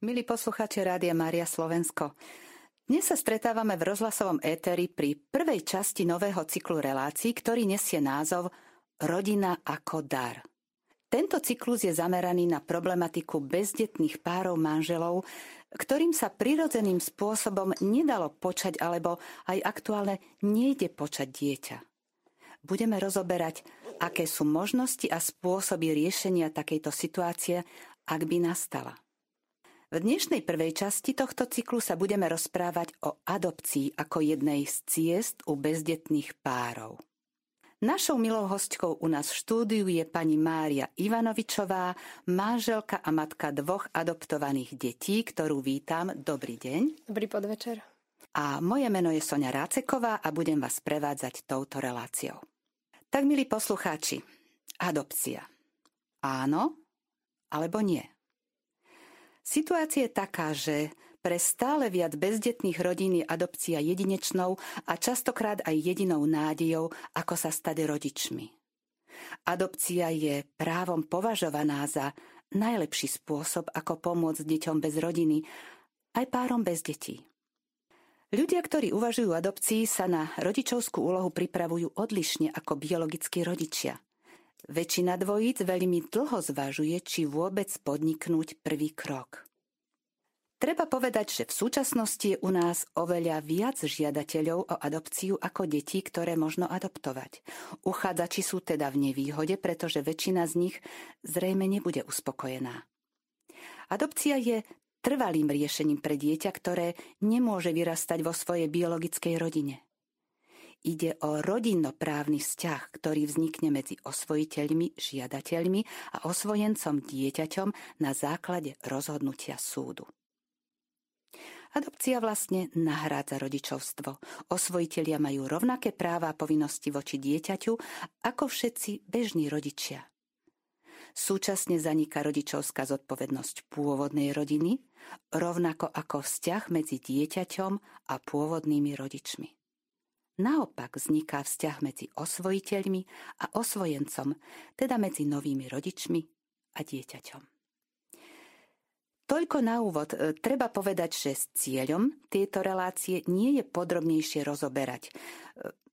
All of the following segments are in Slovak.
Milí poslucháči Rádia Mária Slovensko, dnes sa stretávame v rozhlasovom éteri pri prvej časti nového cyklu relácií, ktorý nesie názov Rodina ako dar. Tento cyklus je zameraný na problematiku bezdetných párov manželov, ktorým sa prirodzeným spôsobom nedalo počať alebo aj aktuálne nejde počať dieťa. Budeme rozoberať, aké sú možnosti a spôsoby riešenia takejto situácie, ak by nastala. V dnešnej prvej časti tohto cyklu sa budeme rozprávať o adopcii ako jednej z ciest u bezdetných párov. Našou milou hostkou u nás v štúdiu je pani Mária Ivanovičová, manželka a matka dvoch adoptovaných detí, ktorú vítam. Dobrý deň. Dobrý podvečer. A moje meno je Sonia Ráceková a budem vás prevádzať touto reláciou. Tak, milí poslucháči, adopcia. Áno alebo nie? Situácia je taká, že pre stále viac bezdetných rodín je adopcia jedinečnou a častokrát aj jedinou nádejou, ako sa stať rodičmi. Adopcia je právom považovaná za najlepší spôsob, ako pomôcť deťom bez rodiny, aj párom bez detí. Ľudia, ktorí uvažujú adopcii, sa na rodičovskú úlohu pripravujú odlišne ako biologickí rodičia. Väčšina dvojíc veľmi dlho zvažuje, či vôbec podniknúť prvý krok. Treba povedať, že v súčasnosti je u nás oveľa viac žiadateľov o adopciu ako detí, ktoré možno adoptovať. Uchádzači sú teda v nevýhode, pretože väčšina z nich zrejme nebude uspokojená. Adopcia je trvalým riešením pre dieťa, ktoré nemôže vyrastať vo svojej biologickej rodine. Ide o rodinnoprávny vzťah, ktorý vznikne medzi osvojiteľmi, žiadateľmi a osvojencom dieťaťom na základe rozhodnutia súdu. Adopcia vlastne nahrádza rodičovstvo. Osvojitelia majú rovnaké práva a povinnosti voči dieťaťu ako všetci bežní rodičia. Súčasne zaniká rodičovská zodpovednosť pôvodnej rodiny, rovnako ako vzťah medzi dieťaťom a pôvodnými rodičmi. Naopak vzniká vzťah medzi osvojiteľmi a osvojencom, teda medzi novými rodičmi a dieťaťom. Toľko na úvod. E, treba povedať, že s cieľom tieto relácie nie je podrobnejšie rozoberať. E,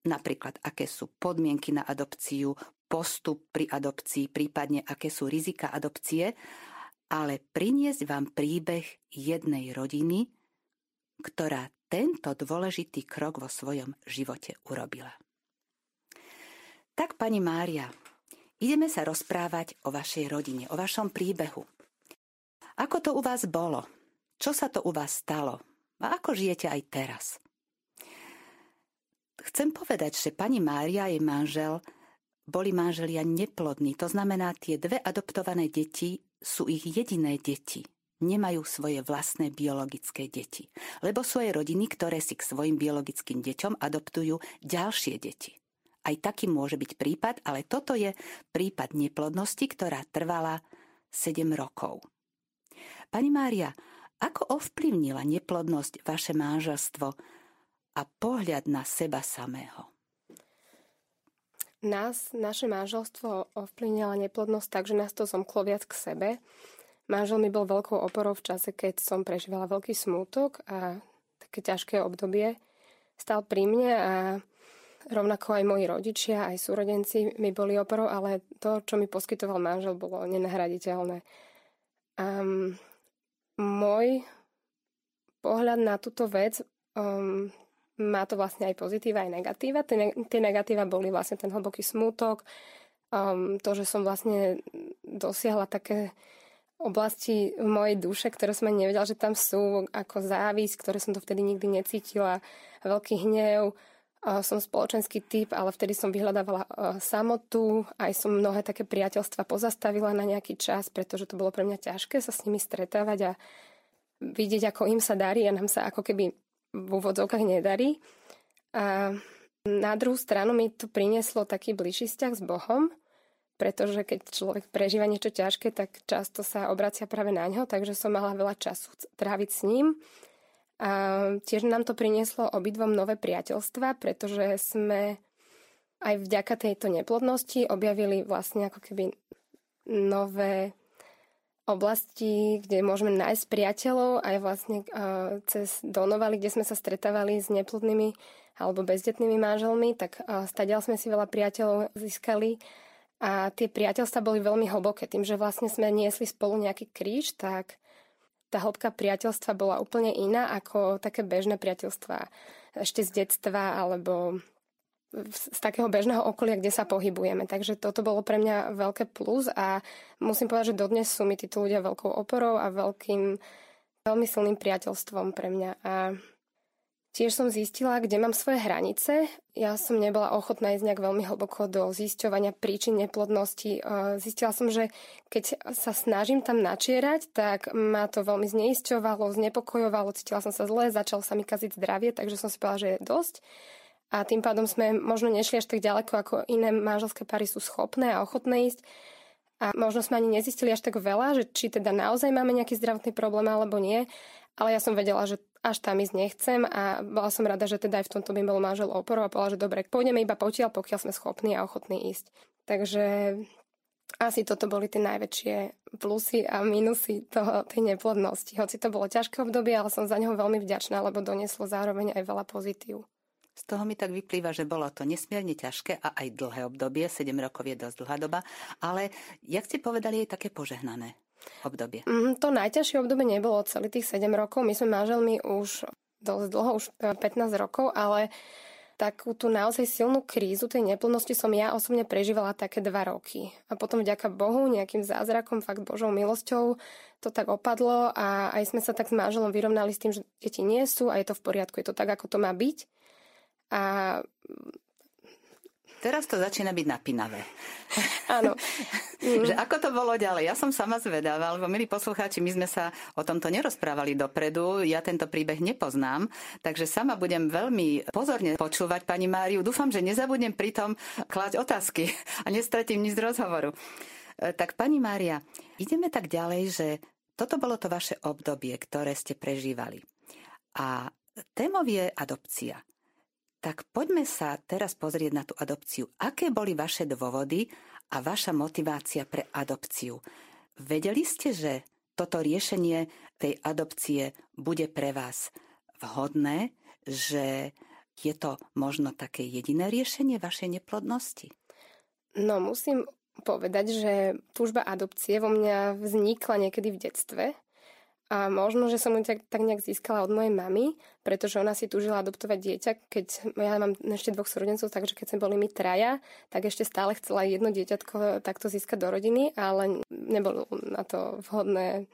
napríklad, aké sú podmienky na adopciu, postup pri adopcii, prípadne aké sú rizika adopcie, ale priniesť vám príbeh jednej rodiny, ktorá tento dôležitý krok vo svojom živote urobila. Tak, pani Mária, ideme sa rozprávať o vašej rodine, o vašom príbehu. Ako to u vás bolo? Čo sa to u vás stalo? A ako žijete aj teraz? Chcem povedať, že pani Mária a jej manžel boli manželia neplodní. To znamená, tie dve adoptované deti sú ich jediné deti nemajú svoje vlastné biologické deti, lebo sú aj rodiny, ktoré si k svojim biologickým deťom adoptujú ďalšie deti. Aj taký môže byť prípad, ale toto je prípad neplodnosti, ktorá trvala 7 rokov. Pani Mária, ako ovplyvnila neplodnosť vaše manželstvo a pohľad na seba samého? Nás, naše manželstvo ovplyvnila neplodnosť tak, že nás to zomklo viac k sebe Manžel mi bol veľkou oporou v čase, keď som prežívala veľký smútok a také ťažké obdobie. Stal pri mne a rovnako aj moji rodičia, aj súrodenci mi boli oporou, ale to, čo mi poskytoval manžel, bolo nenahraditeľné. Um, môj pohľad na túto vec um, má to vlastne aj pozitíva, aj negatíva. Tie, tie negatíva boli vlastne ten hlboký smútok, um, to, že som vlastne dosiahla také oblasti mojej duše, ktoré som ani nevedela, že tam sú, ako závisť, ktoré som to vtedy nikdy necítila, veľký hnev, som spoločenský typ, ale vtedy som vyhľadávala samotu, aj som mnohé také priateľstva pozastavila na nejaký čas, pretože to bolo pre mňa ťažké sa s nimi stretávať a vidieť, ako im sa darí a nám sa ako keby v úvodzovkách nedarí. A na druhú stranu mi to prinieslo taký bližší vzťah s Bohom, pretože keď človek prežíva niečo ťažké, tak často sa obracia práve na ňo, takže som mala veľa času tráviť s ním. A tiež nám to prinieslo obidvom nové priateľstva, pretože sme aj vďaka tejto neplodnosti objavili vlastne ako keby nové oblasti, kde môžeme nájsť priateľov, aj vlastne uh, cez Donovali, kde sme sa stretávali s neplodnými alebo bezdetnými manželmi, tak uh, stadiaľ sme si veľa priateľov získali a tie priateľstva boli veľmi hlboké. Tým, že vlastne sme niesli spolu nejaký kríž, tak tá hĺbka priateľstva bola úplne iná ako také bežné priateľstva ešte z detstva alebo z takého bežného okolia, kde sa pohybujeme. Takže toto bolo pre mňa veľké plus a musím povedať, že dodnes sú mi títo ľudia veľkou oporou a veľkým, veľmi silným priateľstvom pre mňa. A Tiež som zistila, kde mám svoje hranice. Ja som nebola ochotná ísť nejak veľmi hlboko do zisťovania príčin neplodnosti. Zistila som, že keď sa snažím tam načierať, tak ma to veľmi zneisťovalo, znepokojovalo, cítila som sa zle, začal sa mi kaziť zdravie, takže som si povedala, že je dosť. A tým pádom sme možno nešli až tak ďaleko, ako iné manželské pary sú schopné a ochotné ísť. A možno sme ani nezistili až tak veľa, že či teda naozaj máme nejaký zdravotný problém alebo nie. Ale ja som vedela, že až tam ísť nechcem a bola som rada, že teda aj v tomto by bol manžel oporou a povedala, že dobre, pôjdeme iba potiaľ, pokiaľ sme schopní a ochotní ísť. Takže asi toto boli tie najväčšie plusy a minusy toho, tej neplodnosti. Hoci to bolo ťažké obdobie, ale som za neho veľmi vďačná, lebo donieslo zároveň aj veľa pozitív. Z toho mi tak vyplýva, že bolo to nesmierne ťažké a aj dlhé obdobie, 7 rokov je dosť dlhá doba, ale jak ste povedali, je také požehnané obdobie? Mm, to najťažšie obdobie nebolo celý tých 7 rokov. My sme manželmi už dosť dlho, už 15 e, rokov, ale takú tú naozaj silnú krízu tej neplnosti som ja osobne prežívala také dva roky. A potom vďaka Bohu, nejakým zázrakom, fakt Božou milosťou, to tak opadlo a aj sme sa tak s manželom vyrovnali s tým, že deti nie sú a je to v poriadku, je to tak, ako to má byť. A Teraz to začína byť napínavé. Áno. že ako to bolo ďalej? Ja som sama zvedáva, lebo milí poslucháči, my sme sa o tomto nerozprávali dopredu, ja tento príbeh nepoznám, takže sama budem veľmi pozorne počúvať pani Máriu. Dúfam, že nezabudnem pritom klať otázky a nestratím nič z rozhovoru. E, tak pani Mária, ideme tak ďalej, že toto bolo to vaše obdobie, ktoré ste prežívali. A témov je adopcia. Tak poďme sa teraz pozrieť na tú adopciu. Aké boli vaše dôvody a vaša motivácia pre adopciu? Vedeli ste, že toto riešenie tej adopcie bude pre vás vhodné, že je to možno také jediné riešenie vašej neplodnosti? No, musím povedať, že túžba adopcie vo mňa vznikla niekedy v detstve. A možno, že som ju tak, tak nejak získala od mojej mamy, pretože ona si túžila adoptovať dieťa, keď ja mám ešte dvoch súrodencov, takže keď sme boli my traja, tak ešte stále chcela jedno dieťatko takto získať do rodiny, ale nebolo na to vhodné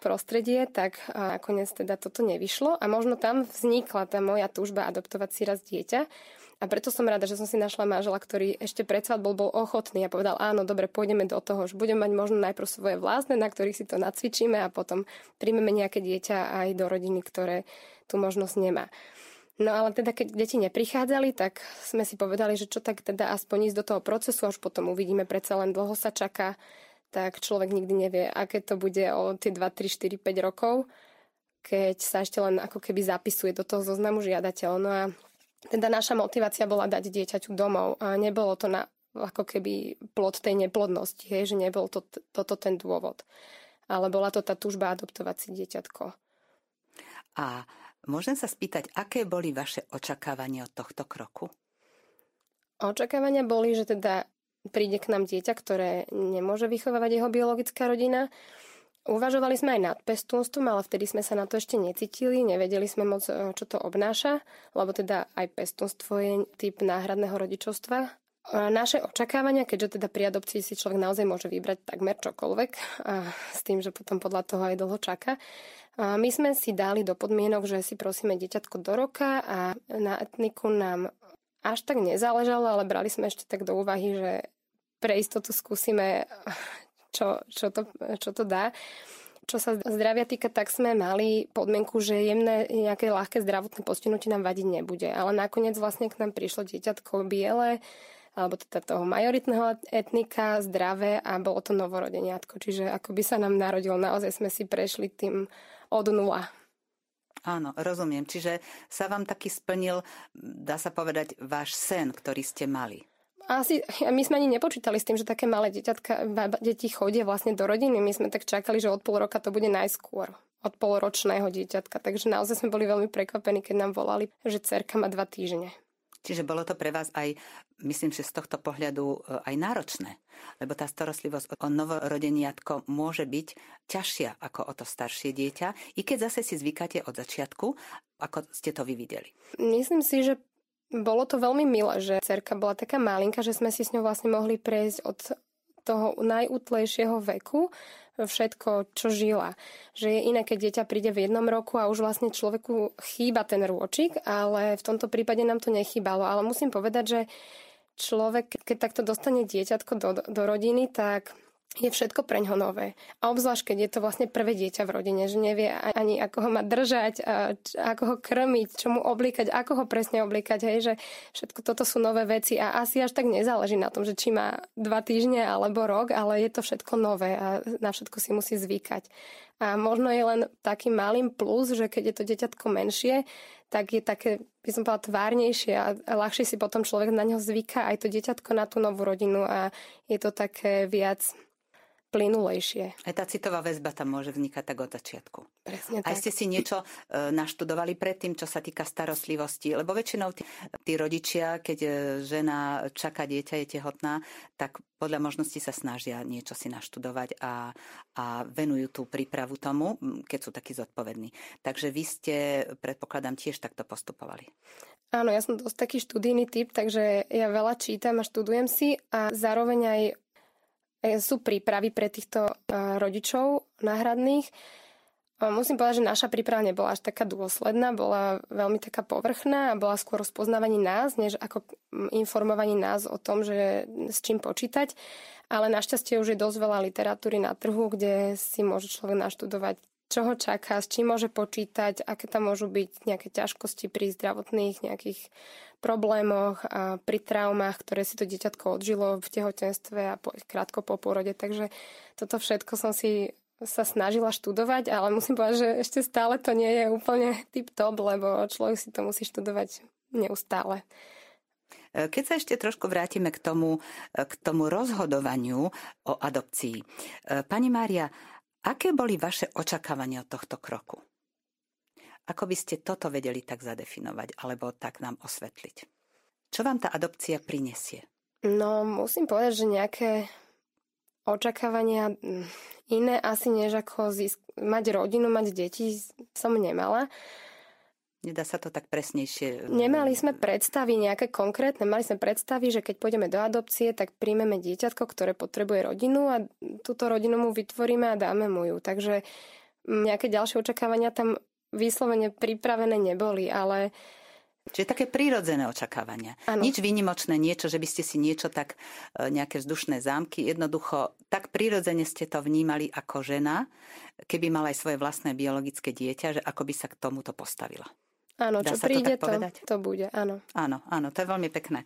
prostredie, tak nakoniec teda toto nevyšlo a možno tam vznikla tá moja túžba adoptovať si raz dieťa. A preto som rada, že som si našla manžela, ktorý ešte pred svadbou bol ochotný a povedal, áno, dobre, pôjdeme do toho, že budem mať možno najprv svoje vlastné, na ktorých si to nacvičíme a potom príjmeme nejaké dieťa aj do rodiny, ktoré tú možnosť nemá. No ale teda keď deti neprichádzali, tak sme si povedali, že čo tak teda aspoň ísť do toho procesu, až potom uvidíme, predsa len dlho sa čaká, tak človek nikdy nevie, aké to bude o tie 2, 3, 4, 5 rokov, keď sa ešte len ako keby zapisuje do toho zoznamu žiadateľ. No a teda naša motivácia bola dať dieťaťu domov a nebolo to na, ako keby plod tej neplodnosti, hej, že nebol to, toto ten dôvod. Ale bola to tá túžba adoptovať si dieťatko. A môžem sa spýtať, aké boli vaše očakávania od tohto kroku? Očakávania boli, že teda príde k nám dieťa, ktoré nemôže vychovávať jeho biologická rodina Uvažovali sme aj nad pestúnstvom, ale vtedy sme sa na to ešte necítili, nevedeli sme moc, e, čo to obnáša, lebo teda aj pestúnstvo je typ náhradného rodičovstva. Naše očakávania, keďže teda pri adopcii si človek naozaj môže vybrať takmer čokoľvek, a s tým, že potom podľa toho aj dlho čaká, a my sme si dali do podmienok, že si prosíme dieťatko do roka a na etniku nám až tak nezáležalo, ale brali sme ešte tak do úvahy, že pre istotu skúsime čo, čo, to, čo to dá. Čo sa zdravia týka, tak sme mali podmienku, že jemné nejaké ľahké zdravotné postihnutie nám vadiť nebude. Ale nakoniec vlastne k nám prišlo dieťatko biele, alebo teda toho majoritného etnika, zdravé a bolo to novorodeniatko. Čiže ako by sa nám narodilo, naozaj sme si prešli tým od nula. Áno, rozumiem. Čiže sa vám taký splnil, dá sa povedať, váš sen, ktorý ste mali. Asi, my sme ani nepočítali s tým, že také malé deťatka, deti chodia vlastne do rodiny. My sme tak čakali, že od pol roka to bude najskôr od poloročného dieťatka. Takže naozaj sme boli veľmi prekvapení, keď nám volali, že cerka má dva týždne. Čiže bolo to pre vás aj, myslím, že z tohto pohľadu e, aj náročné, lebo tá starostlivosť o novorodeniatko môže byť ťažšia ako o to staršie dieťa, i keď zase si zvykáte od začiatku, ako ste to vy videli. Myslím si, že bolo to veľmi milé, že cerka bola taká malinka, že sme si s ňou vlastne mohli prejsť od toho najútlejšieho veku všetko, čo žila. Že je iné, keď dieťa príde v jednom roku a už vlastne človeku chýba ten rôčik, ale v tomto prípade nám to nechýbalo. Ale musím povedať, že človek, keď takto dostane dieťatko do, do rodiny, tak je všetko pre ňo nové. A obzvlášť, keď je to vlastne prvé dieťa v rodine, že nevie ani ako ho má držať, ako ho krmiť, čo mu oblíkať, ako ho presne oblíkať, hej, že všetko toto sú nové veci a asi až tak nezáleží na tom, že či má dva týždne alebo rok, ale je to všetko nové a na všetko si musí zvykať. A možno je len takým malým plus, že keď je to dieťatko menšie, tak je také, by som povedala, tvárnejšie a ľahšie si potom človek na ňo zvyká aj to dieťatko na tú novú rodinu a je to také viac plynulejšie. Aj tá citová väzba tam môže vznikať tak od začiatku. Presne Aj tak. ste si niečo e, naštudovali predtým, čo sa týka starostlivosti, lebo väčšinou tí, tí rodičia, keď e, žena čaká dieťa, je tehotná, tak podľa možnosti sa snažia niečo si naštudovať a, a venujú tú prípravu tomu, keď sú takí zodpovední. Takže vy ste, predpokladám, tiež takto postupovali. Áno, ja som dosť taký študijný typ, takže ja veľa čítam a študujem si a zároveň aj sú prípravy pre týchto e, rodičov náhradných. Musím povedať, že naša príprava nebola až taká dôsledná, bola veľmi taká povrchná a bola skôr spoznávaní nás, než ako informovaní nás o tom, že s čím počítať. Ale našťastie už je dosť veľa literatúry na trhu, kde si môže človek naštudovať čo ho čaká, s čím môže počítať, aké tam môžu byť nejaké ťažkosti pri zdravotných nejakých problémoch a pri traumách, ktoré si to dieťatko odžilo v tehotenstve a po, krátko po porode. Takže toto všetko som si sa snažila študovať, ale musím povedať, že ešte stále to nie je úplne tip-top, lebo človek si to musí študovať neustále. Keď sa ešte trošku vrátime k tomu, k tomu rozhodovaniu o adopcii. Pani Mária, Aké boli vaše očakávania od tohto kroku? Ako by ste toto vedeli tak zadefinovať alebo tak nám osvetliť? Čo vám tá adopcia prinesie? No, musím povedať, že nejaké očakávania mm, iné asi než ako zisk- mať rodinu, mať deti som nemala. Nedá sa to tak presnejšie... E, Nemali sme predstavy nejaké konkrétne. Mali sme predstavy, že keď pôjdeme do adopcie, tak príjmeme dieťatko, ktoré potrebuje rodinu a túto rodinu mu vytvoríme a dáme mu ju. Takže nejaké ďalšie očakávania tam vyslovene pripravené neboli, ale Čiže také prírodzené očakávania. Ano. Nič výnimočné, niečo, že by ste si niečo tak, e, nejaké vzdušné zámky. Jednoducho, tak prírodzene ste to vnímali ako žena, keby mala aj svoje vlastné biologické dieťa, že ako by sa k tomuto postavila. Áno, čo príde, to, to, to bude, áno. Áno, áno, to je veľmi pekné.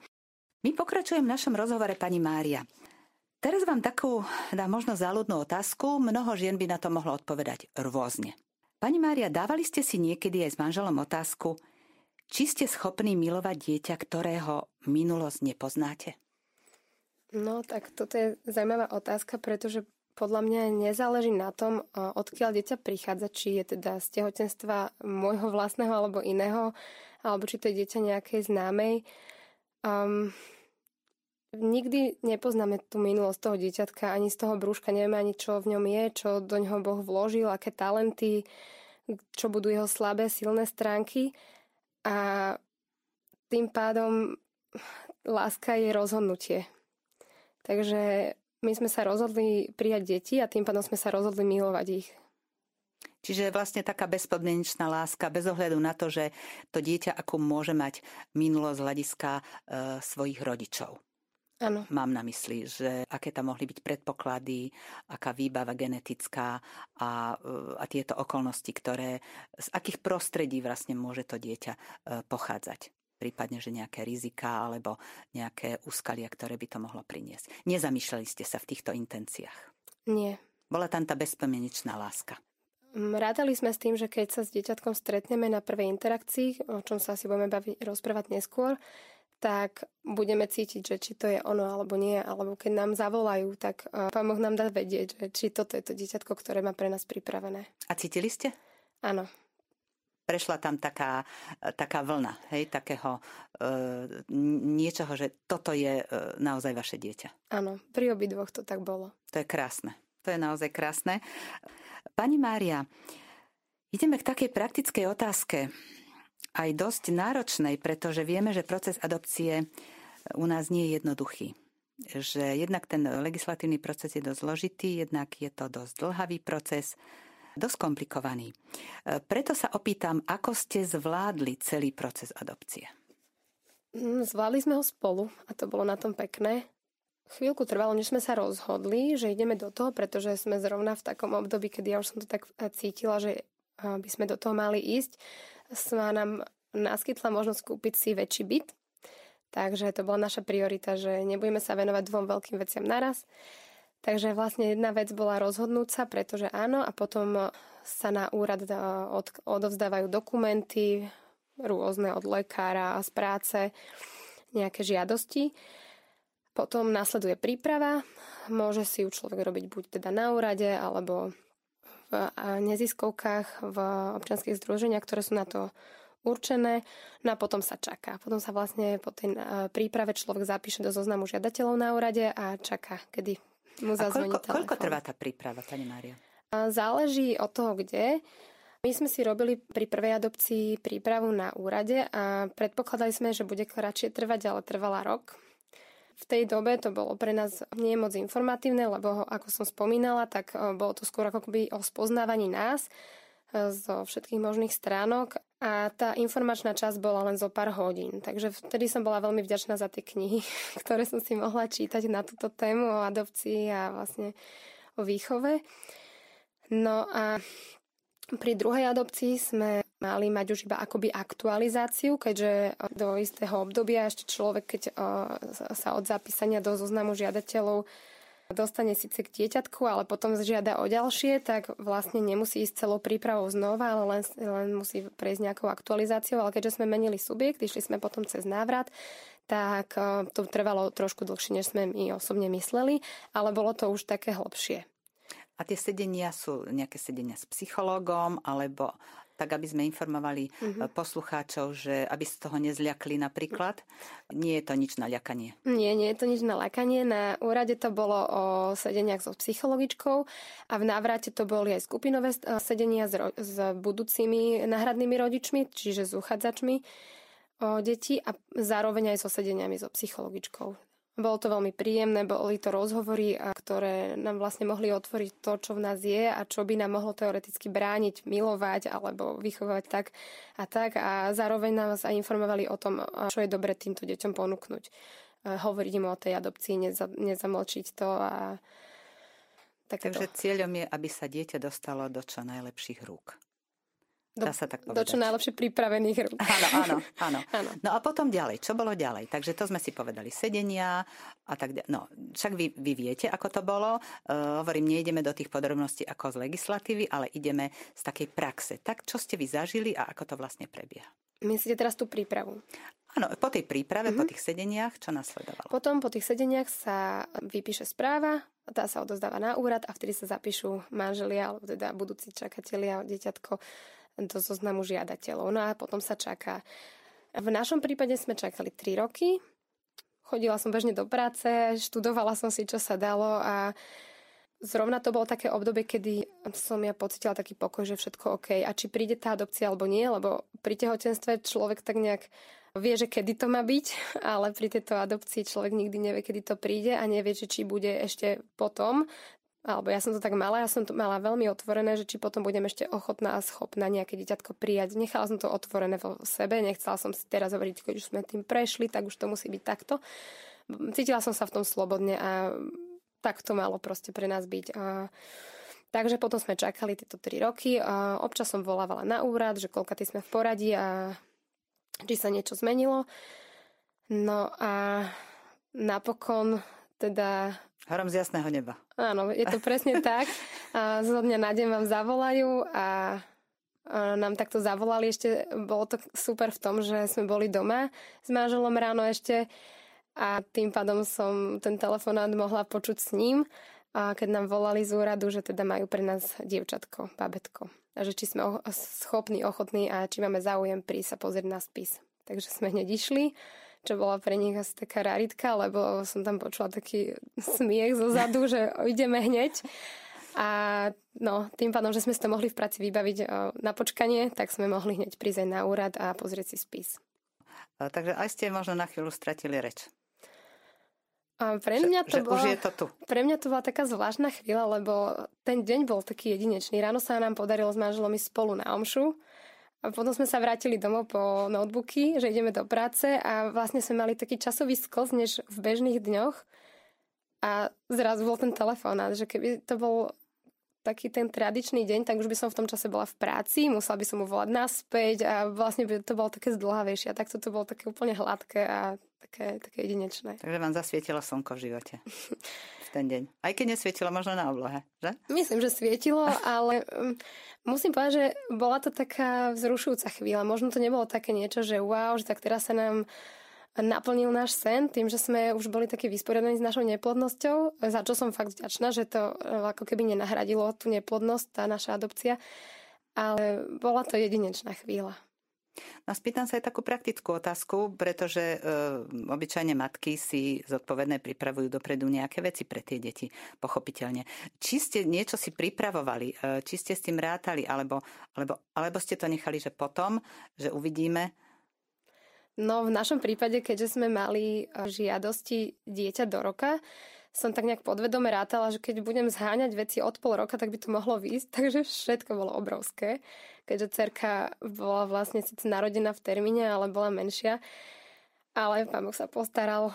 My pokračujem v našom rozhovore pani Mária. Teraz vám takú, dá možno záľudnú otázku, mnoho žien by na to mohlo odpovedať rôzne. Pani Mária, dávali ste si niekedy aj s manželom otázku, či ste schopní milovať dieťa, ktorého minulosť nepoznáte? No, tak toto je zaujímavá otázka, pretože podľa mňa nezáleží na tom, odkiaľ dieťa prichádza, či je teda z tehotenstva môjho vlastného alebo iného, alebo či to je dieťa nejakej známej. Um, nikdy nepoznáme tú minulosť toho dieťatka, ani z toho brúška, nevieme ani čo v ňom je, čo do ňoho Boh vložil, aké talenty, čo budú jeho slabé, silné stránky. A tým pádom láska je rozhodnutie. Takže my sme sa rozhodli prijať deti a tým pádom sme sa rozhodli milovať ich. Čiže vlastne taká bezpodmienečná láska, bez ohľadu na to, že to dieťa ako môže mať minulosť hľadiska e, svojich rodičov. Áno. Mám na mysli, že aké tam mohli byť predpoklady, aká výbava genetická a, e, a tieto okolnosti, ktoré, z akých prostredí vlastne môže to dieťa e, pochádzať prípadne, že nejaké rizika alebo nejaké úskalia, ktoré by to mohlo priniesť. Nezamýšľali ste sa v týchto intenciách? Nie. Bola tam tá bezpomienečná láska. Mm, rádali sme s tým, že keď sa s dieťatkom stretneme na prvej interakcii, o čom sa asi budeme baviť, rozprávať neskôr, tak budeme cítiť, že či to je ono alebo nie, alebo keď nám zavolajú, tak pán Boh nám dá vedieť, že či toto je to dieťatko, ktoré má pre nás pripravené. A cítili ste? Áno. Prešla tam taká, taká vlna, hej, takého e, niečoho, že toto je e, naozaj vaše dieťa. Áno, pri obidvoch to tak bolo. To je krásne. To je naozaj krásne. Pani Mária, ideme k takej praktickej otázke aj dosť náročnej, pretože vieme, že proces adopcie u nás nie je jednoduchý. Že jednak ten legislatívny proces je dosť zložitý, jednak je to dosť dlhavý proces, dosť komplikovaný. Preto sa opýtam, ako ste zvládli celý proces adopcie? Mm, zvládli sme ho spolu a to bolo na tom pekné. Chvíľku trvalo, než sme sa rozhodli, že ideme do toho, pretože sme zrovna v takom období, kedy ja už som to tak cítila, že by sme do toho mali ísť sa nám naskytla možnosť kúpiť si väčší byt. Takže to bola naša priorita, že nebudeme sa venovať dvom veľkým veciam naraz. Takže vlastne jedna vec bola rozhodnúť sa, pretože áno, a potom sa na úrad e, od, odovzdávajú dokumenty rôzne od lekára a z práce, nejaké žiadosti. Potom následuje príprava. Môže si ju človek robiť buď teda na úrade, alebo neziskovkách, v občianských združeniach, ktoré sú na to určené, no a potom sa čaká. Potom sa vlastne po tej e, príprave človek zapíše do zoznamu žiadateľov na úrade a čaká, kedy mu zazvoní a koľko, koľko trvá tá príprava, pani Mária? Záleží od toho, kde. My sme si robili pri prvej adopcii prípravu na úrade a predpokladali sme, že bude kratšie trvať, ale trvala rok. V tej dobe to bolo pre nás nie moc informatívne, lebo ako som spomínala, tak e, bolo to skôr ako by o spoznávaní nás e, zo všetkých možných stránok a tá informačná časť bola len zo pár hodín. Takže vtedy som bola veľmi vďačná za tie knihy, ktoré som si mohla čítať na túto tému o adopcii a vlastne o výchove. No a pri druhej adopcii sme mali mať už iba akoby aktualizáciu, keďže do istého obdobia ešte človek, keď sa od zapísania do zoznamu žiadateľov dostane síce k dieťatku, ale potom žiada o ďalšie, tak vlastne nemusí ísť celou prípravou znova, ale len, len musí prejsť nejakou aktualizáciou. Ale keďže sme menili subjekt, išli sme potom cez návrat, tak to trvalo trošku dlhšie, než sme my osobne mysleli, ale bolo to už také hlbšie. A tie sedenia sú nejaké sedenia s psychológom, alebo tak aby sme informovali mm-hmm. poslucháčov, že aby z toho nezľakli napríklad. Nie je to nič na ľakanie. Nie, nie je to nič na ľakanie. Na úrade to bolo o sedeniach so psychologičkou a v návrate to boli aj skupinové eh, sedenia s, ro- s budúcimi náhradnými rodičmi, čiže s uchádzačmi o deti a zároveň aj so sedeniami so psychologičkou. Bolo to veľmi príjemné, boli to rozhovory, ktoré nám vlastne mohli otvoriť to, čo v nás je a čo by nám mohlo teoreticky brániť, milovať alebo vychovať tak a tak. A zároveň nás aj informovali o tom, čo je dobre týmto deťom ponúknuť. Hovoriť im o tej adopcii, nezamlčiť to a tak Takže cieľom je, aby sa dieťa dostalo do čo najlepších rúk. Dá sa tak povedať. Do čo najlepšie pripravených rúk. Áno, áno, áno, áno. No a potom ďalej, čo bolo ďalej? Takže to sme si povedali, sedenia a tak ďalej. No, však vy, vy viete, ako to bolo. Uh, hovorím, nejdeme do tých podrobností ako z legislatívy, ale ideme z takej praxe. Tak, čo ste vy zažili a ako to vlastne prebieha? Myslíte teraz tú prípravu? Áno, po tej príprave, mm-hmm. po tých sedeniach, čo nasledovalo? Potom po tých sedeniach sa vypíše správa, tá sa odozdáva na úrad a vtedy sa zapíšu manželia, alebo teda budúci čakatelia, dieťatko do zoznamu žiadateľov. No a potom sa čaká. V našom prípade sme čakali 3 roky. Chodila som bežne do práce, študovala som si, čo sa dalo a zrovna to bolo také obdobie, kedy som ja pocitila taký pokoj, že všetko OK. A či príde tá adopcia alebo nie, lebo pri tehotenstve človek tak nejak vie, že kedy to má byť, ale pri tejto adopcii človek nikdy nevie, kedy to príde a nevie, či bude ešte potom alebo ja som to tak mala, ja som to mala veľmi otvorené, že či potom budem ešte ochotná a schopná nejaké dieťatko prijať. Nechala som to otvorené vo sebe, nechcela som si teraz hovoriť, keď už sme tým prešli, tak už to musí byť takto. Cítila som sa v tom slobodne a tak to malo proste pre nás byť. A Takže potom sme čakali tieto 3 roky. A občas som volávala na úrad, že koľka sme v poradí a či sa niečo zmenilo. No a napokon teda Hrom z jasného neba. Áno, je to presne tak. A zo dňa na deň vám zavolajú a nám takto zavolali. Ešte bolo to super v tom, že sme boli doma s manželom ráno ešte a tým pádom som ten telefonát mohla počuť s ním, a keď nám volali z úradu, že teda majú pre nás dievčatko, babetko. A že či sme schopní, ochotní a či máme záujem prísť sa pozrieť na spis. Takže sme hneď išli, čo bola pre nich asi taká raritka, lebo som tam počula taký smiech zo zadu, že ideme hneď. A no, tým pádom, že sme si to mohli v práci vybaviť na počkanie, tak sme mohli hneď prísť aj na úrad a pozrieť si spis. Takže aj ste možno na chvíľu stratili reč. A pre mňa to že, bola, už je to tu. Pre mňa to bola taká zvláštna chvíľa, lebo ten deň bol taký jedinečný. Ráno sa nám podarilo s manželom spolu na omšu a potom sme sa vrátili domov po notebooky, že ideme do práce a vlastne sme mali taký časový sklz, než v bežných dňoch. A zrazu bol ten telefonát, že keby to bol taký ten tradičný deň, tak už by som v tom čase bola v práci, musela by som mu volať naspäť a vlastne by to bolo také zdlhavejšie. A takto to bolo také úplne hladké a také, také jedinečné. Takže vám zasvietilo slnko v živote v ten deň. Aj keď nesvietilo možno na oblohe, že? Myslím, že svietilo, ale um, musím povedať, že bola to taká vzrušujúca chvíľa. Možno to nebolo také niečo, že wow, že tak teraz sa nám naplnil náš sen tým, že sme už boli takí vysporiadaní s našou neplodnosťou, za čo som fakt vďačná, že to e, ako keby nenahradilo tú neplodnosť, tá naša adopcia, ale bola to jedinečná chvíľa. No spýtam sa aj takú praktickú otázku, pretože e, obyčajne matky si zodpovedné pripravujú dopredu nejaké veci pre tie deti, pochopiteľne. Či ste niečo si pripravovali, e, či ste s tým rátali, alebo, alebo, alebo ste to nechali, že potom, že uvidíme, No v našom prípade, keďže sme mali e, žiadosti dieťa do roka, som tak nejak podvedome rátala, že keď budem zháňať veci od pol roka, tak by to mohlo výjsť. Takže všetko bolo obrovské. Keďže cerka bola vlastne síce narodená v termíne, ale bola menšia. Ale pán Boh sa postaral.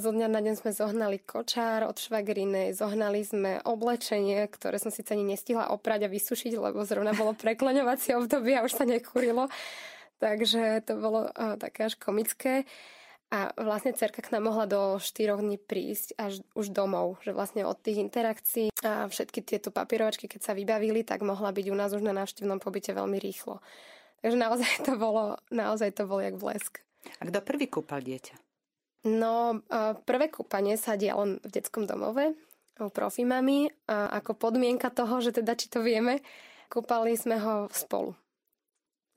Zo dňa na deň sme zohnali kočár od švagriny, zohnali sme oblečenie, ktoré som síce ani nestihla oprať a vysušiť, lebo zrovna bolo prekloňovacie obdobie a už sa nekurilo. Takže to bolo uh, také až komické. A vlastne cerka k nám mohla do 4 dní prísť až už domov, že vlastne od tých interakcií a všetky tieto papierovačky, keď sa vybavili, tak mohla byť u nás už na návštevnom pobyte veľmi rýchlo. Takže naozaj to bolo, naozaj to bol jak blesk. A kto prvý kúpal dieťa? No, prvé kúpanie sa dialo v detskom domove u profimami a ako podmienka toho, že teda či to vieme, kúpali sme ho spolu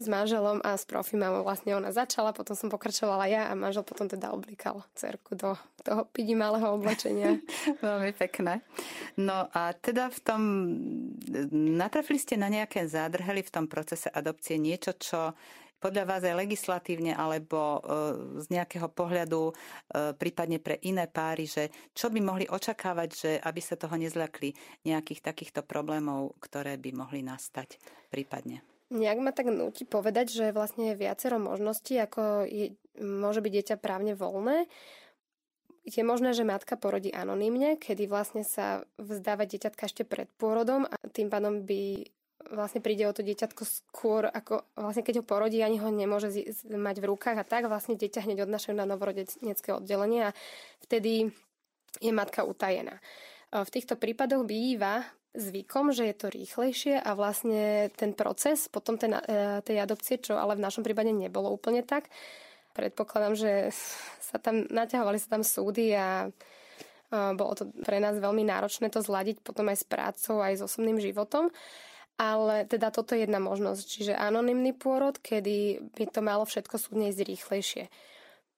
s manželom a s profimou vlastne ona začala, potom som pokračovala ja a manžel potom teda oblikal cerku do toho pidi malého oblečenia. Veľmi pekné. No a teda v tom, natrafili ste na nejaké zádrhely v tom procese adopcie, niečo, čo podľa vás aj legislatívne alebo e, z nejakého pohľadu e, prípadne pre iné páry, že čo by mohli očakávať, že aby sa toho nezľakli nejakých takýchto problémov, ktoré by mohli nastať prípadne? Nejak ma tak nutí povedať, že vlastne je viacero možností, ako je, môže byť dieťa právne voľné. Je možné, že matka porodí anonymne, kedy vlastne sa vzdáva dieťatka ešte pred pôrodom a tým pádom by vlastne príde o to dieťatko skôr, ako vlastne keď ho porodí, ani ho nemôže mať v rukách a tak vlastne dieťa hneď odnášajú na novorodenecké oddelenie a vtedy je matka utajená. V týchto prípadoch býva zvykom, že je to rýchlejšie a vlastne ten proces potom ten, e, tej adopcie, čo ale v našom prípade nebolo úplne tak. Predpokladám, že sa tam naťahovali sa tam súdy a bolo to pre nás veľmi náročné to zladiť potom aj s prácou, aj s osobným životom. Ale teda toto je jedna možnosť, čiže anonymný pôrod, kedy by to malo všetko súdne ísť rýchlejšie.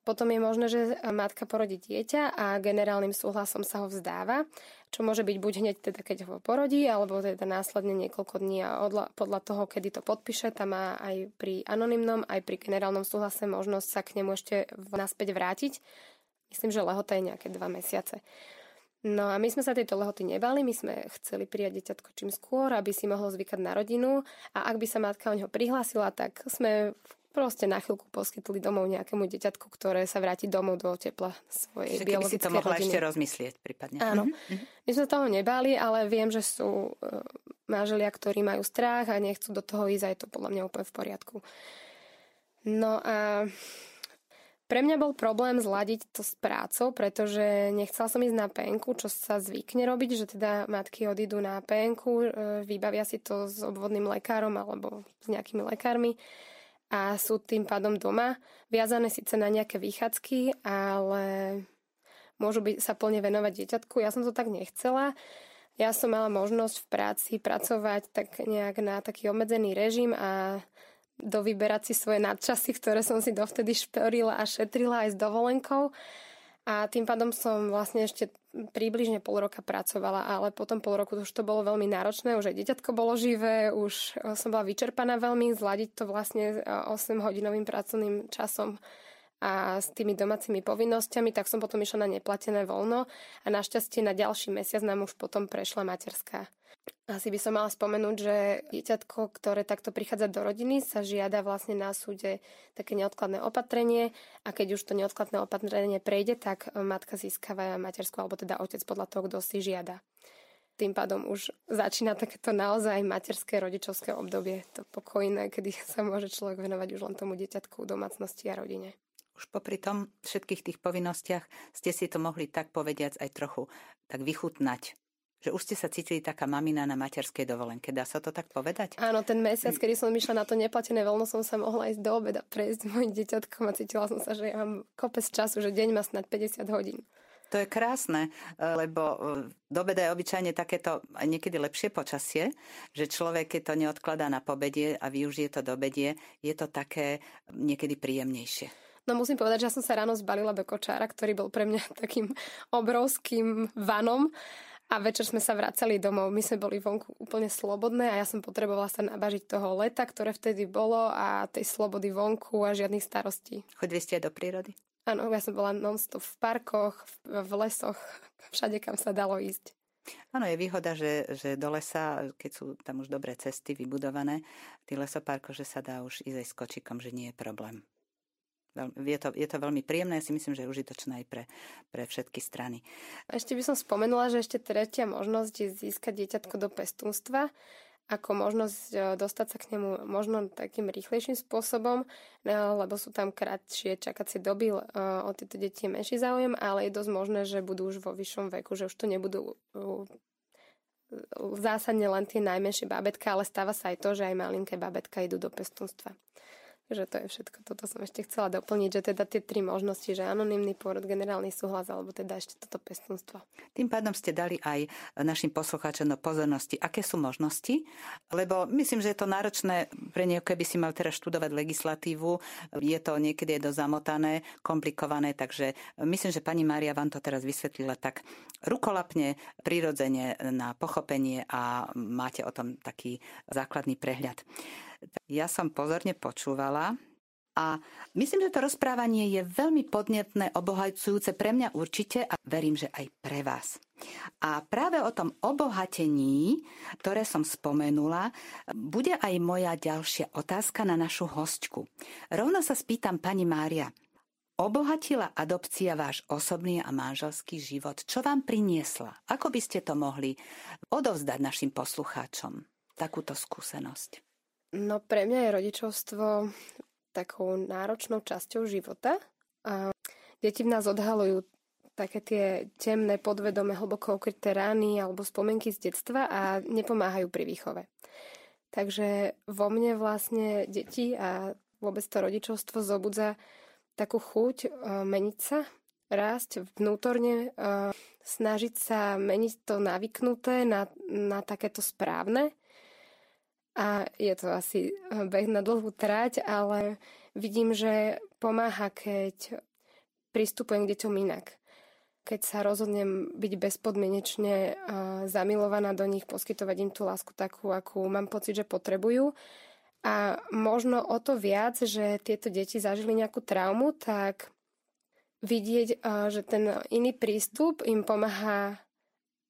Potom je možné, že matka porodí dieťa a generálnym súhlasom sa ho vzdáva, čo môže byť buď hneď teda, keď ho porodí, alebo teda následne niekoľko dní a odla, podľa toho, kedy to podpíše, tam má aj pri anonymnom, aj pri generálnom súhlase možnosť sa k nemu ešte naspäť vrátiť. Myslím, že lehota je nejaké dva mesiace. No a my sme sa tejto lehoty nebali, my sme chceli prijať dieťatko čím skôr, aby si mohlo zvykať na rodinu a ak by sa matka o neho prihlásila, tak sme proste na chvíľku poskytli domov nejakému deťatku, ktoré sa vráti domov do tepla svojej Čiže biologickej si to mohla rodiny. ešte rozmyslieť prípadne. Áno. Mm-hmm. My sme toho nebali, ale viem, že sú uh, manželia, ktorí majú strach a nechcú do toho ísť a je to podľa mňa úplne v poriadku. No a Pre mňa bol problém zladiť to s prácou, pretože nechcela som ísť na penku, čo sa zvykne robiť, že teda matky odídu na penku, e, vybavia si to s obvodným lekárom alebo s nejakými lekármi a sú tým pádom doma, viazané síce na nejaké výchádzky, ale môžu byť, sa plne venovať dieťatku. Ja som to tak nechcela. Ja som mala možnosť v práci pracovať tak nejak na taký obmedzený režim a dovyberať si svoje nadčasy, ktoré som si dovtedy šperila a šetrila aj s dovolenkou. A tým pádom som vlastne ešte približne pol roka pracovala, ale potom pol roku už to bolo veľmi náročné, už aj deťatko bolo živé, už som bola vyčerpaná veľmi, zladiť to vlastne 8-hodinovým pracovným časom a s tými domácimi povinnosťami, tak som potom išla na neplatené voľno a našťastie na ďalší mesiac nám už potom prešla materská. Asi by som mala spomenúť, že dieťatko, ktoré takto prichádza do rodiny, sa žiada vlastne na súde také neodkladné opatrenie a keď už to neodkladné opatrenie prejde, tak matka získava materskú alebo teda otec podľa toho, kto si žiada. Tým pádom už začína takéto naozaj materské rodičovské obdobie, to pokojné, kedy sa môže človek venovať už len tomu dieťatku, domácnosti a rodine. Už popri tom všetkých tých povinnostiach ste si to mohli tak povediac aj trochu tak vychutnať že už ste sa cítili taká mamina na materskej dovolenke. Dá sa to tak povedať? Áno, ten mesiac, kedy som išla na to neplatené voľno, som sa mohla ísť do obeda prejsť s mojim deťatkom a cítila som sa, že ja mám kopec času, že deň má snad 50 hodín. To je krásne, lebo e, do obeda je obyčajne takéto niekedy lepšie počasie, že človek, keď to neodkladá na pobedie a využije to do obedie, je to také niekedy príjemnejšie. No musím povedať, že ja som sa ráno zbalila do kočára, ktorý bol pre mňa takým obrovským vanom a večer sme sa vracali domov. My sme boli vonku úplne slobodné a ja som potrebovala sa nabažiť toho leta, ktoré vtedy bolo a tej slobody vonku a žiadnych starostí. Chodili ste aj do prírody? Áno, ja som bola non-stop v parkoch, v, lesoch, všade, kam sa dalo ísť. Áno, je výhoda, že, že do lesa, keď sú tam už dobré cesty vybudované, v tých lesoparkoch, že sa dá už ísť aj s kočikom, že nie je problém je to, je to veľmi príjemné, ja si myslím, že je užitočné aj pre, pre všetky strany. Ešte by som spomenula, že ešte tretia možnosť je získať dieťatko do pestúnstva ako možnosť e, dostať sa k nemu možno takým rýchlejším spôsobom, e, lebo sú tam kratšie čakacie doby, e, o tieto deti je menší záujem, ale je dosť možné, že budú už vo vyššom veku, že už to nebudú zásadne len tie najmenšie babetka, ale stáva sa aj to, že aj malinké babetka idú do pestúnstva. Že to je všetko. Toto som ešte chcela doplniť, že teda tie tri možnosti, že anonymný pôrod, generálny súhlas alebo teda ešte toto pestunstvo. Tým pádom ste dali aj našim poslucháčom do pozornosti, aké sú možnosti, lebo myslím, že je to náročné pre niekoho, keby si mal teraz študovať legislatívu. Je to niekedy je dosť zamotané, komplikované, takže myslím, že pani Mária vám to teraz vysvetlila tak rukolapne, prirodzene na pochopenie a máte o tom taký základný prehľad. Ja som pozorne počúvala a myslím, že to rozprávanie je veľmi podnetné, obohajujúce pre mňa určite a verím, že aj pre vás. A práve o tom obohatení, ktoré som spomenula, bude aj moja ďalšia otázka na našu hostku. Rovno sa spýtam pani Mária, obohatila adopcia váš osobný a manželský život? Čo vám priniesla? Ako by ste to mohli odovzdať našim poslucháčom? Takúto skúsenosť. No pre mňa je rodičovstvo takou náročnou časťou života. A deti v nás odhalujú také tie temné, podvedome, hlboko ukryté rány alebo spomienky z detstva a nepomáhajú pri výchove. Takže vo mne vlastne deti a vôbec to rodičovstvo zobudza takú chuť uh, meniť sa, rásť vnútorne, uh, snažiť sa meniť to navyknuté na, na takéto správne a je to asi eh, beh na dlhú trať, ale vidím, že pomáha, keď pristupujem k deťom inak. Keď sa rozhodnem byť bezpodmienečne eh, zamilovaná do nich, poskytovať im tú lásku takú, akú mám pocit, že potrebujú. A možno o to viac, že tieto deti zažili nejakú traumu, tak vidieť, eh, že ten iný prístup im pomáha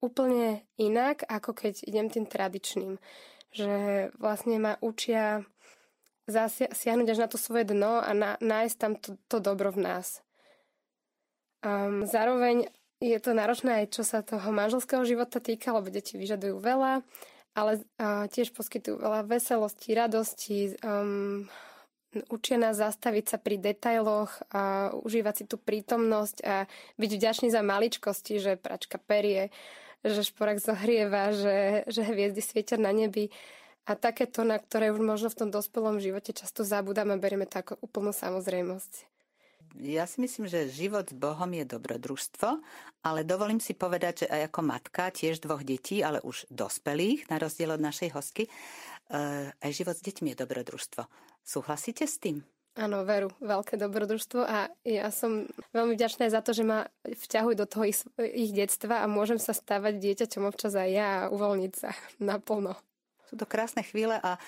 úplne inak, ako keď idem tým tradičným že vlastne ma učia zasiahnuť až na to svoje dno a na, nájsť tam to, to dobro v nás. Um, zároveň je to náročné aj čo sa toho manželského života týka, lebo deti vyžadujú veľa, ale uh, tiež poskytujú veľa veselosti, radosti, um, učia nás zastaviť sa pri detailoch a užívať si tú prítomnosť a byť vďačný za maličkosti, že pračka perie, že šporak zohrieva, že, že hviezdy svietia na nebi. A takéto, na ktoré už možno v tom dospelom živote často zabudáme berieme to ako úplnú samozrejmosť. Ja si myslím, že život s Bohom je dobrodružstvo, ale dovolím si povedať, že aj ako matka tiež dvoch detí, ale už dospelých, na rozdiel od našej hostky, eh, aj život s deťmi je dobrodružstvo. Súhlasíte s tým? Áno, veru, veľké dobrodružstvo a ja som veľmi vďačná za to, že ma vťahujú do toho ich, ich detstva a môžem sa stávať dieťaťom občas aj ja a uvoľniť sa naplno. Sú to krásne chvíle a e,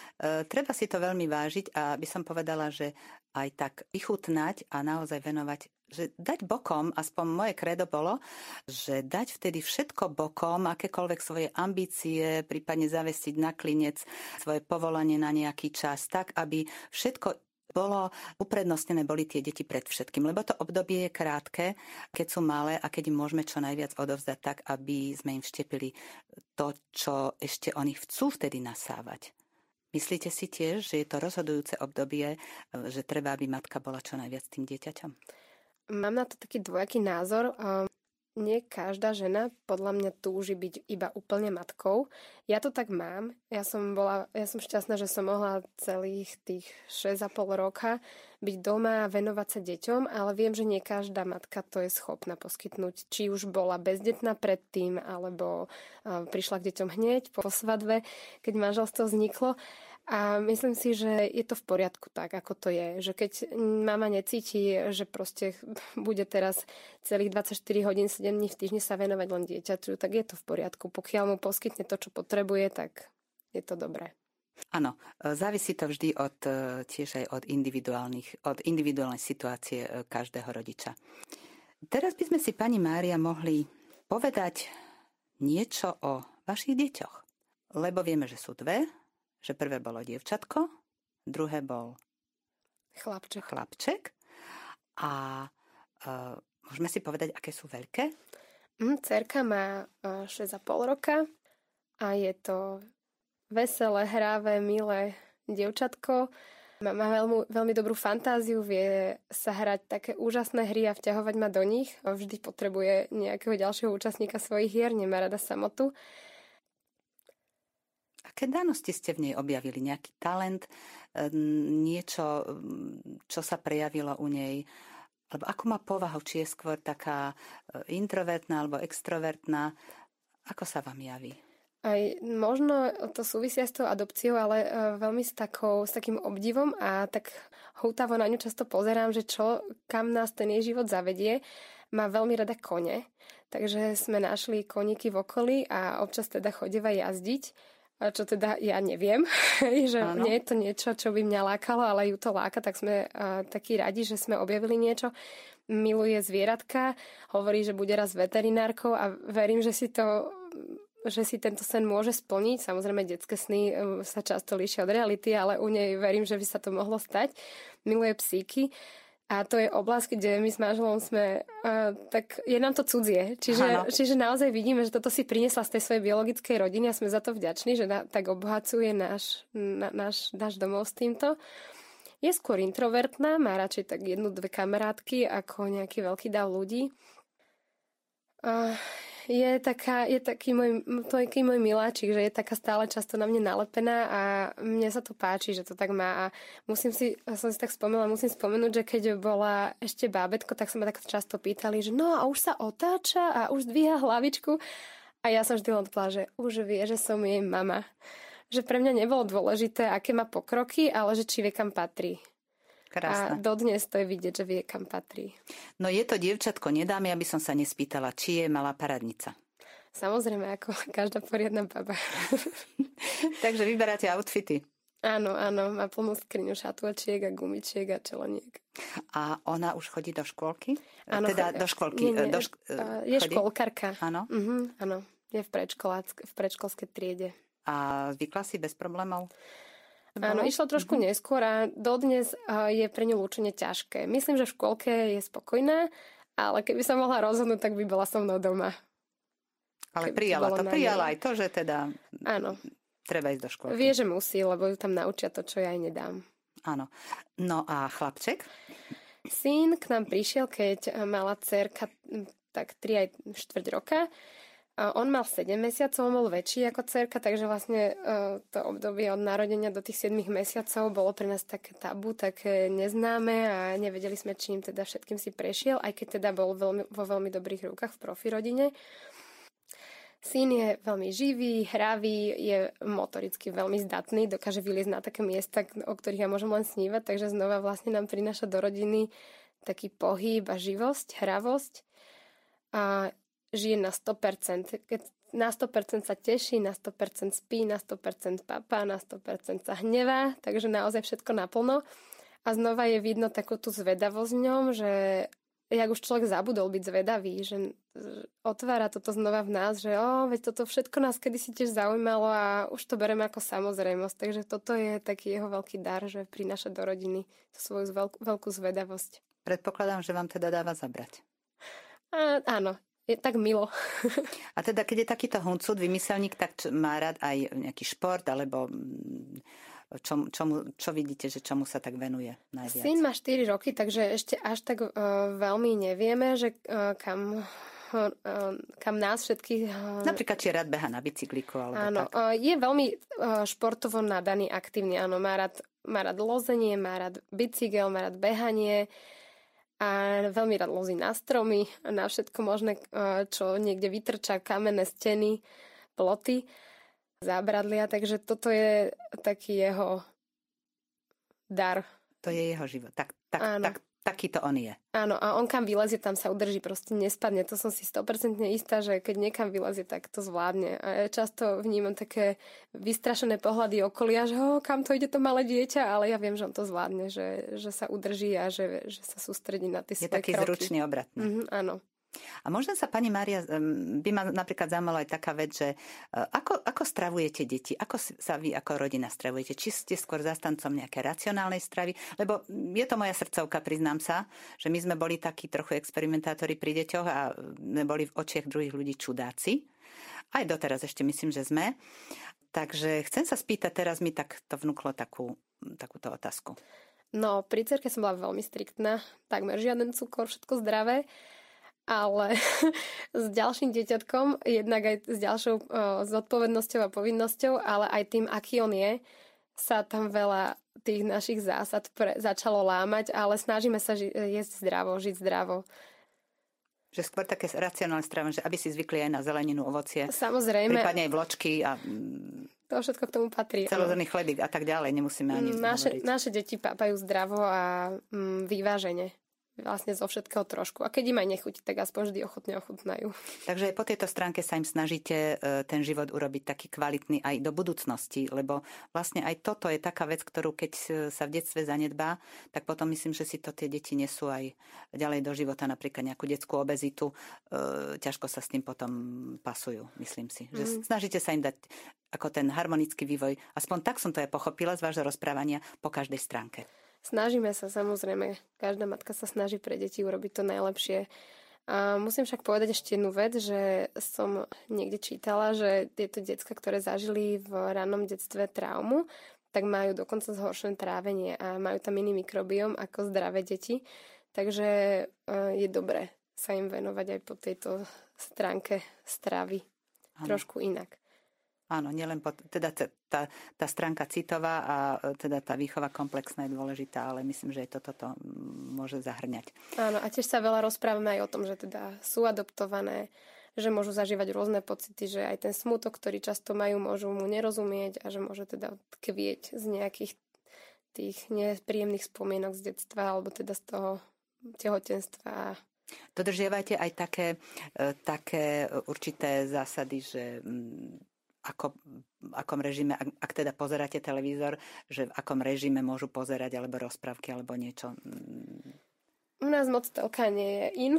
treba si to veľmi vážiť a by som povedala, že aj tak vychutnať a naozaj venovať že dať bokom, aspoň moje kredo bolo, že dať vtedy všetko bokom, akékoľvek svoje ambície, prípadne zavestiť na klinec svoje povolanie na nejaký čas, tak aby všetko bolo uprednostnené boli tie deti pred všetkým, lebo to obdobie je krátke, keď sú malé a keď im môžeme čo najviac odovzdať tak, aby sme im vštepili to, čo ešte oni chcú vtedy nasávať. Myslíte si tiež, že je to rozhodujúce obdobie, že treba, aby matka bola čo najviac tým dieťaťom? Mám na to taký dvojaký názor nie každá žena podľa mňa túži byť iba úplne matkou. Ja to tak mám. Ja som, bola, ja som šťastná, že som mohla celých tých 6,5 roka byť doma a venovať sa deťom, ale viem, že nie každá matka to je schopná poskytnúť. Či už bola bezdetná predtým, alebo prišla k deťom hneď po svadbe, keď manželstvo vzniklo. A myslím si, že je to v poriadku tak, ako to je. Že keď mama necíti, že proste bude teraz celých 24 hodín, 7 dní v týždni sa venovať len dieťaťu, tak je to v poriadku. Pokiaľ mu poskytne to, čo potrebuje, tak je to dobré. Áno, e, závisí to vždy od, e, tiež aj od, individuálnych, od individuálnej situácie e, každého rodiča. Teraz by sme si, pani Mária, mohli povedať niečo o vašich deťoch. Lebo vieme, že sú dve, že prvé bolo dievčatko, druhé bol chlapček. chlapček a uh, môžeme si povedať, aké sú veľké? Mm, cerka má uh, 6,5 roka a je to veselé, hráve, milé dievčatko. Má, má veľmi, veľmi dobrú fantáziu, vie sa hrať také úžasné hry a vťahovať ma do nich. Vždy potrebuje nejakého ďalšieho účastníka svojich hier, nemá rada samotu. Aké danosti ste v nej objavili? Nejaký talent, niečo, čo sa prejavilo u nej? Alebo ako má povahu? Či je skôr taká e, introvertná alebo extrovertná? Ako sa vám javí? Aj možno to súvisia s tou adopciou, ale uh, veľmi s, takou, s takým obdivom a tak houtavo na ňu často pozerám, že čo, kam nás ten jej život zavedie. Má veľmi rada kone, takže sme našli koníky v okolí a občas teda chodeva jazdiť čo teda ja neviem, že ano. nie je to niečo, čo by mňa lákalo, ale ju to láka, tak sme uh, takí radi, že sme objavili niečo. Miluje zvieratka, hovorí, že bude raz veterinárkou a verím, že si to že si tento sen môže splniť. Samozrejme, detské sny sa často líšia od reality, ale u nej verím, že by sa to mohlo stať. Miluje psíky. A to je oblasť, kde my s manželom sme, uh, tak je nám to cudzie. Čiže, čiže naozaj vidíme, že toto si priniesla z tej svojej biologickej rodiny a sme za to vďační, že na, tak obohacuje náš, na, náš, náš domov s týmto. Je skôr introvertná, má radšej tak jednu, dve kamarátky ako nejaký veľký dav ľudí. Uh, je, taká, je taký môj, taký môj miláčik, že je taká stále často na mne nalepená a mne sa to páči, že to tak má a musím si, som si tak spomenula, musím spomenúť, že keď bola ešte bábetko, tak sa ma tak často pýtali, že no a už sa otáča a už zdvíha hlavičku a ja som vždy odpovedala, že už vie, že som jej mama. Že pre mňa nebolo dôležité, aké má pokroky, ale že či vie, kam patrí. Krásne. A dodnes to je vidieť, že vie, kam patrí. No je to dievčatko, nedáme, aby som sa nespýtala, či je malá paradnica. Samozrejme, ako každá poriadna baba. Takže vyberáte outfity. Áno, áno, má plnú skriňu šatôčiek a gumičiek a čeleniek. A ona už chodí do škôlky? Áno, teda do škôlky. Nie, nie, do šk- je chodí? škôlkarka. Áno? Uh-huh, áno, je v, v predškolskej triede. A zvykla si bez problémov? Áno, išlo trošku mm-hmm. neskôr a dodnes je pre ňu lúčenie ťažké. Myslím, že v škôlke je spokojná, ale keby sa mohla rozhodnúť, tak by bola so mnou doma. Ale keby prijala to, prijala aj to, že teda Áno. treba ísť do školy. Vie, že musí, lebo ju tam naučia to, čo ja aj nedám. Áno. No a chlapček? Syn k nám prišiel, keď mala cerka tak 3 aj 4 roka on mal 7 mesiacov, bol väčší ako cerka, takže vlastne uh, to obdobie od narodenia do tých 7 mesiacov bolo pre nás také tabu, také neznáme a nevedeli sme, čím teda všetkým si prešiel, aj keď teda bol veľmi, vo veľmi dobrých rukách v profi rodine. Syn je veľmi živý, hravý, je motoricky veľmi zdatný, dokáže vyliezť na také miesta, o ktorých ja môžem len snívať, takže znova vlastne nám prináša do rodiny taký pohyb a živosť, hravosť. A žije na 100%. Keď na 100% sa teší, na 100% spí, na 100% papá, na 100% sa hnevá, takže naozaj všetko naplno. A znova je vidno takú tú zvedavosť v ňom, že jak už človek zabudol byť zvedavý, že otvára toto znova v nás, že o, veď toto všetko nás kedysi tiež zaujímalo a už to bereme ako samozrejmosť. Takže toto je taký jeho veľký dar, že prináša do rodiny svoju veľkú, veľkú zvedavosť. Predpokladám, že vám teda dáva zabrať. A, áno, je tak milo. A teda, keď je takýto huncud, vymyselník, tak má rád aj nejaký šport, alebo mm, čo, čomu, čo vidíte, že čomu sa tak venuje najviac? Syn má 4 roky, takže ešte až tak uh, veľmi nevieme, že uh, kam uh, kam nás všetkých... Uh, Napríklad, či rád beha na bicykliku, alebo áno, tak. Uh, je veľmi športovo nadaný, aktívny, áno, má rád, má rád lozenie, má rád bicykel, má rád behanie, a veľmi rád lozí na stromy a na všetko možné, čo niekde vytrča, kamenné steny, ploty, zábradlia, takže toto je taký jeho dar. To je jeho život. Tak, tak, tak, takýto on je. Áno, a on kam vylezie, tam sa udrží, proste nespadne. To som si 100% istá, že keď niekam vylezie, tak to zvládne. A ja často vnímam také vystrašené pohľady okolia, že ho, kam to ide to malé dieťa, ale ja viem, že on to zvládne, že, že sa udrží a že, že sa sústredí na tie je svoje taký kroky. zručný, obratný. Mm-hmm, áno. A možno sa, pani Mária, by ma napríklad zaujímalo aj taká vec, že e, ako, ako stravujete deti? Ako sa vy ako rodina stravujete? Či ste skôr zastancom nejaké racionálnej stravy? Lebo je to moja srdcovka, priznám sa, že my sme boli takí trochu experimentátori pri deťoch a sme boli v očiach druhých ľudí čudáci. Aj doteraz ešte myslím, že sme. Takže chcem sa spýtať, teraz mi tak to vnúklo takú, takúto otázku. No, pri cerke som bola veľmi striktná, takmer žiaden cukor, všetko zdravé ale s ďalším dieťatkom, jednak aj s ďalšou uh, zodpovednosťou a povinnosťou, ale aj tým, aký on je, sa tam veľa tých našich zásad pre, začalo lámať, ale snažíme sa ži- jesť zdravo, žiť zdravo. Že skôr také racionálne stravenie, že aby si zvykli aj na zeleninu, ovocie. Samozrejme. Prípadne aj vločky a mm, to všetko k tomu patrí. Celozrný chlebík a tak ďalej, nemusíme ani naše, naše deti pápajú zdravo a mm, vyvážene vlastne zo všetkého trošku. A keď im aj nechutí, tak aspoň vždy ochotne ochutnajú. Takže po tejto stránke sa im snažíte e, ten život urobiť taký kvalitný aj do budúcnosti, lebo vlastne aj toto je taká vec, ktorú keď sa v detstve zanedbá, tak potom myslím, že si to tie deti nesú aj ďalej do života, napríklad nejakú detskú obezitu. E, ťažko sa s tým potom pasujú, myslím si. Že mm. snažíte sa im dať ako ten harmonický vývoj. Aspoň tak som to aj pochopila z vášho rozprávania po každej stránke. Snažíme sa samozrejme, každá matka sa snaží pre deti urobiť to najlepšie. A musím však povedať ešte jednu vec, že som niekde čítala, že tieto decka, ktoré zažili v rannom detstve traumu, tak majú dokonca zhoršené trávenie a majú tam iný mikrobiom ako zdravé deti. Takže e, je dobré sa im venovať aj po tejto stránke stravy. Ano. Trošku inak. Áno, nielen po, teda tá, tá stránka citová a e, teda tá výchova komplexná je dôležitá, ale myslím, že aj toto to môže zahrňať. Áno, a tiež sa veľa rozprávame aj o tom, že teda sú adoptované, že môžu zažívať rôzne pocity, že aj ten smutok, ktorý často majú, môžu mu nerozumieť a že môže teda kvieť z nejakých tých nepríjemných spomienok z detstva alebo teda z toho tehotenstva Dodržiavajte aj také, e, také určité zásady, že ako, akom režime, ak, ak teda pozeráte televízor, že v akom režime môžu pozerať alebo rozprávky alebo niečo. U nás moc telka nie je in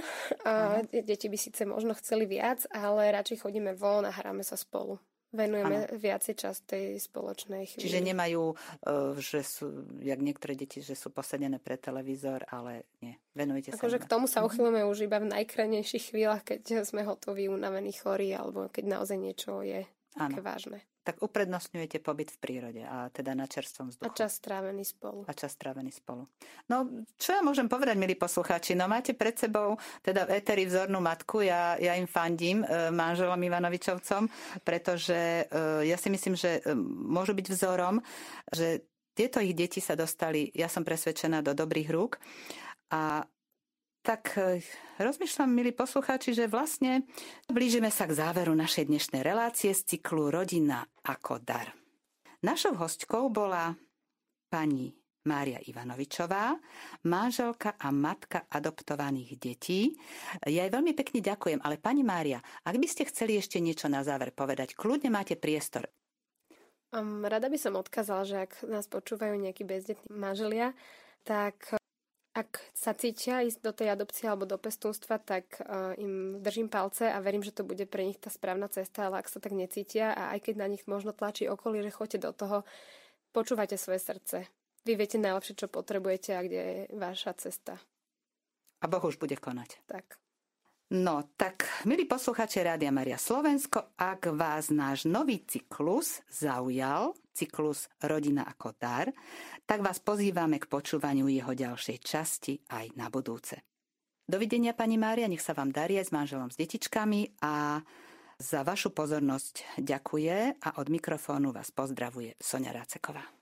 a uh-huh. deti by síce možno chceli viac, ale radšej chodíme von a hráme sa spolu. Venujeme ano. viacej čas tej spoločnej chvíli. Čiže nemajú, e, že sú, jak niektoré deti, že sú posadené pre televízor, ale nie, venujete sa. Akože k tomu sa mhm. uchylujeme už iba v najkrajnejších chvíľach, keď sme hotoví, unavení, chorí, alebo keď naozaj niečo je Áno. Také vážne. tak uprednostňujete pobyt v prírode a teda na čerstvom vzduchu. A čas strávený spolu. A čas strávený spolu. No, čo ja môžem povedať, milí poslucháči? No máte pred sebou teda v Eteri vzornú matku, ja, ja im fandím, e, manželom Ivanovičovcom, pretože e, ja si myslím, že e, môžu byť vzorom, že tieto ich deti sa dostali, ja som presvedčená, do dobrých rúk a tak e, rozmýšľam, milí poslucháči, že vlastne blížime sa k záveru našej dnešnej relácie z cyklu Rodina ako dar. Našou hostkou bola pani Mária Ivanovičová, manželka a matka adoptovaných detí. Ja jej veľmi pekne ďakujem, ale pani Mária, ak by ste chceli ešte niečo na záver povedať, kľudne máte priestor. Rada by som odkázala, že ak nás počúvajú nejakí bezdetní manželia, tak ak sa cítia ísť do tej adopcie alebo do pestúnstva, tak uh, im držím palce a verím, že to bude pre nich tá správna cesta, ale ak sa tak necítia a aj keď na nich možno tlačí okolie, že choďte do toho, počúvajte svoje srdce. Vy viete najlepšie, čo potrebujete a kde je vaša cesta. A Boh už bude konať. Tak. No, tak, milí posluchači Rádia Maria Slovensko, ak vás náš nový cyklus zaujal, cyklus Rodina ako dar, tak vás pozývame k počúvaniu jeho ďalšej časti aj na budúce. Dovidenia, pani Mária, nech sa vám darí s manželom s detičkami a za vašu pozornosť ďakuje a od mikrofónu vás pozdravuje Sonia Ráceková.